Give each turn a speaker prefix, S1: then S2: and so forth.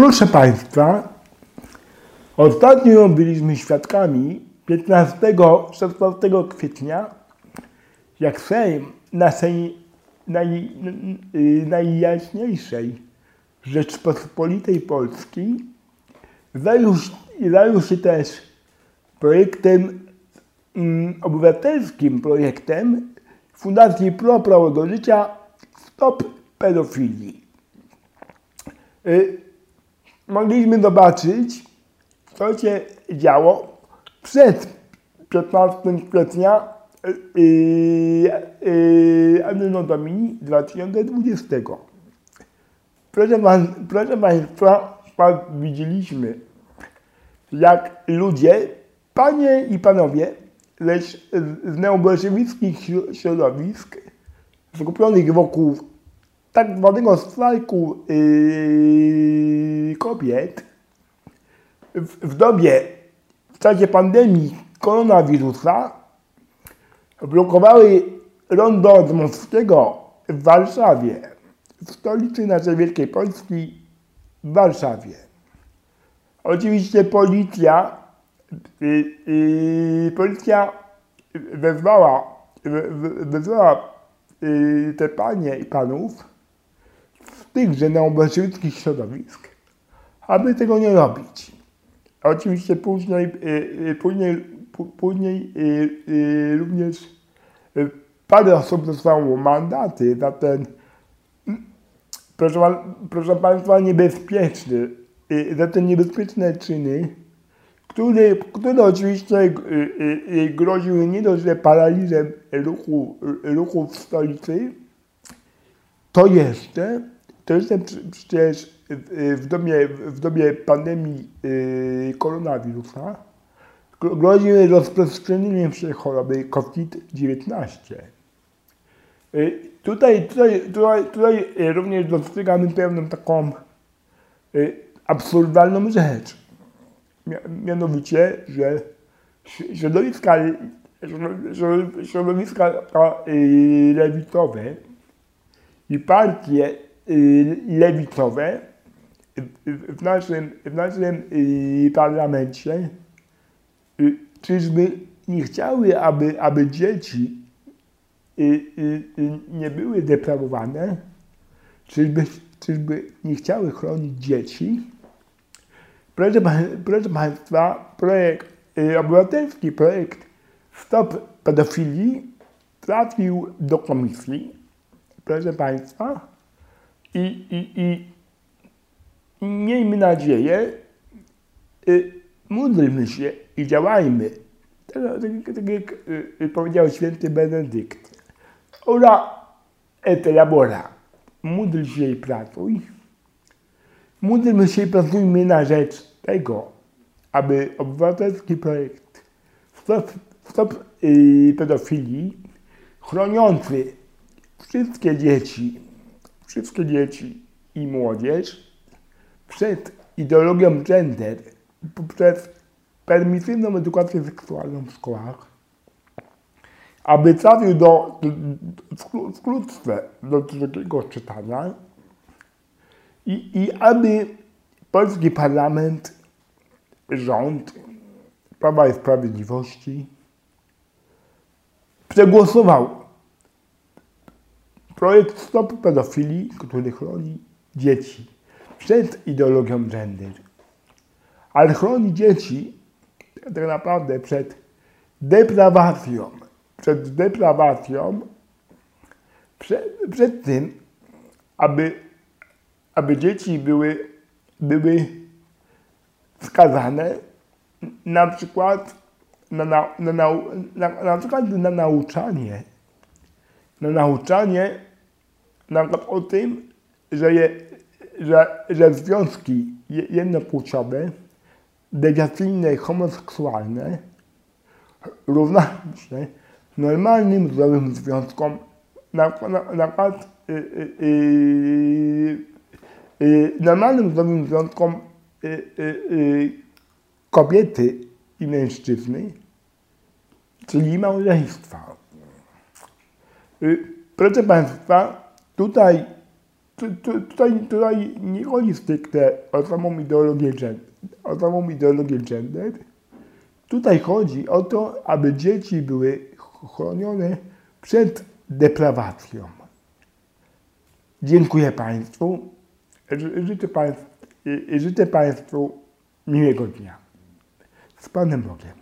S1: Proszę Państwa, ostatnio byliśmy świadkami 15-16 kwietnia, jak Sejm naszej naj, y, najjaśniejszej Rzeczpospolitej Polskiej zajął się też projektem mm, obywatelskim projektem Fundacji Pro Prawo do Życia Stop Pedofilii. Y, mogliśmy zobaczyć, co się działo przed 15 kwietnia yy, yy, Anno Domini 2020. Proszę, pan, proszę Państwa, widzieliśmy, jak ludzie, panie i panowie, lecz z neobolszewickich środowisk skupionych wokół tak zwanego strajku yy, kobiet w, w dobie, w czasie pandemii koronawirusa blokowały rondo Dmowskiego w Warszawie, w stolicy naszej Wielkiej Polski, w Warszawie. Oczywiście policja, yy, yy, policja wezwała, wezwała yy, te panie i panów z tychże neobolszewickich środowisk, aby tego nie robić. Oczywiście później, yy, później, później yy, również parę osób dostało mandaty za ten, proszę, proszę Państwa, niebezpieczny, za te niebezpieczne czyny, które, które oczywiście groziły nie dość, że paraliżem ruchu, ruchu w stolicy, to jeszcze, to jeszcze przecież w dobie, w dobie pandemii koronawirusa groziły rozprzestrzenieniem się choroby COVID-19. Tutaj, tutaj, tutaj, tutaj również dostrzegamy pewną taką absurdalną rzecz. Mianowicie, że środowiska, środowiska lewicowe i partie lewicowe w naszym, w naszym parlamencie czyżby nie chciały, aby, aby dzieci nie były deprawowane, czyżby, czyżby nie chciały chronić dzieci. Proszę, proszę Państwa, projekt, obywatelski projekt Stop Pedofilii trafił do komisji, proszę Państwa, i, i, i miejmy nadzieję, módlmy się i działajmy. Tak, tak, tak jak powiedział święty Benedykt. Ora et labora. Módl się i pracuj. Módlmy się i pracujmy na rzecz tego, aby obywatelski projekt Stop, stop pedofilii, chroniący wszystkie dzieci, wszystkie dzieci i młodzież przed ideologią gender, poprzez permisywną edukację seksualną w szkołach, aby trafił do, wkrótce do drugiego czytania i, i aby polski parlament, rząd Prawa i Sprawiedliwości przegłosował projekt Stop Pedofilii, który chroni dzieci przed ideologią gender. Ale chroni dzieci tak naprawdę przed deprawacją, przed deprawacją, przed, przed tym, aby, aby dzieci były, były skazane na przykład na, na, na, na, na przykład na nauczanie, na nauczanie na przykład o tym, że, je, że, że związki jednopłciowe, dewiacyjne i homoseksualne równają się normalnym, zdrowym związkom, na, na, na przykład y, y, y, y, normalnym, zdrowym związkom y, y, kobiety i mężczyzny, czyli małżeństwa. Proszę Państwa, tutaj tu, tu, tutaj, tutaj nie chodzi stricte o samą ideologię gender, o samą ideologię gender. Tutaj chodzi o to, aby dzieci były chronione przed deprawacją. Dziękuję Państwu. Ży- Życzę Państwu, życzę państwu miłego dnia. Z Panem Bogiem.